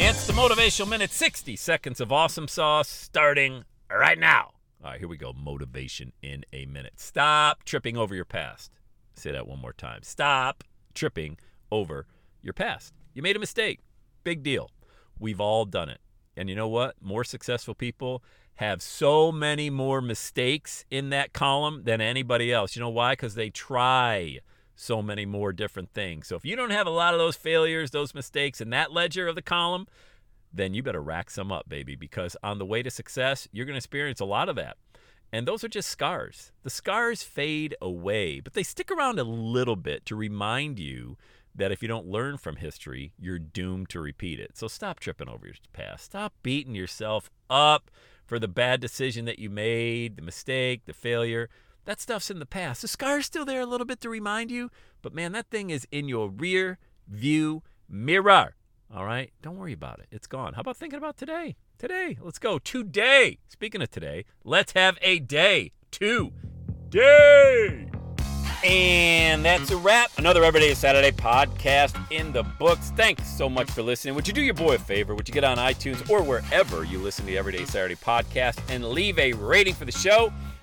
It's the Motivational Minute 60 seconds of awesome sauce starting right now. All right, here we go. Motivation in a minute. Stop tripping over your past. Say that one more time. Stop tripping over your past. You made a mistake. Big deal. We've all done it. And you know what? More successful people have so many more mistakes in that column than anybody else. You know why? Because they try so many more different things. So if you don't have a lot of those failures, those mistakes in that ledger of the column, then you better rack some up, baby, because on the way to success, you're going to experience a lot of that. And those are just scars. The scars fade away, but they stick around a little bit to remind you that if you don't learn from history, you're doomed to repeat it. So stop tripping over your past. Stop beating yourself up for the bad decision that you made, the mistake, the failure. That stuff's in the past. The scar's still there a little bit to remind you, but man, that thing is in your rear view mirror. All right? Don't worry about it. It's gone. How about thinking about today? Today. Let's go. Today. Speaking of today, let's have a day. Today. And that's a wrap. Another Everyday Saturday podcast in the books. Thanks so much for listening. Would you do your boy a favor? Would you get on iTunes or wherever you listen to the Everyday Saturday podcast and leave a rating for the show?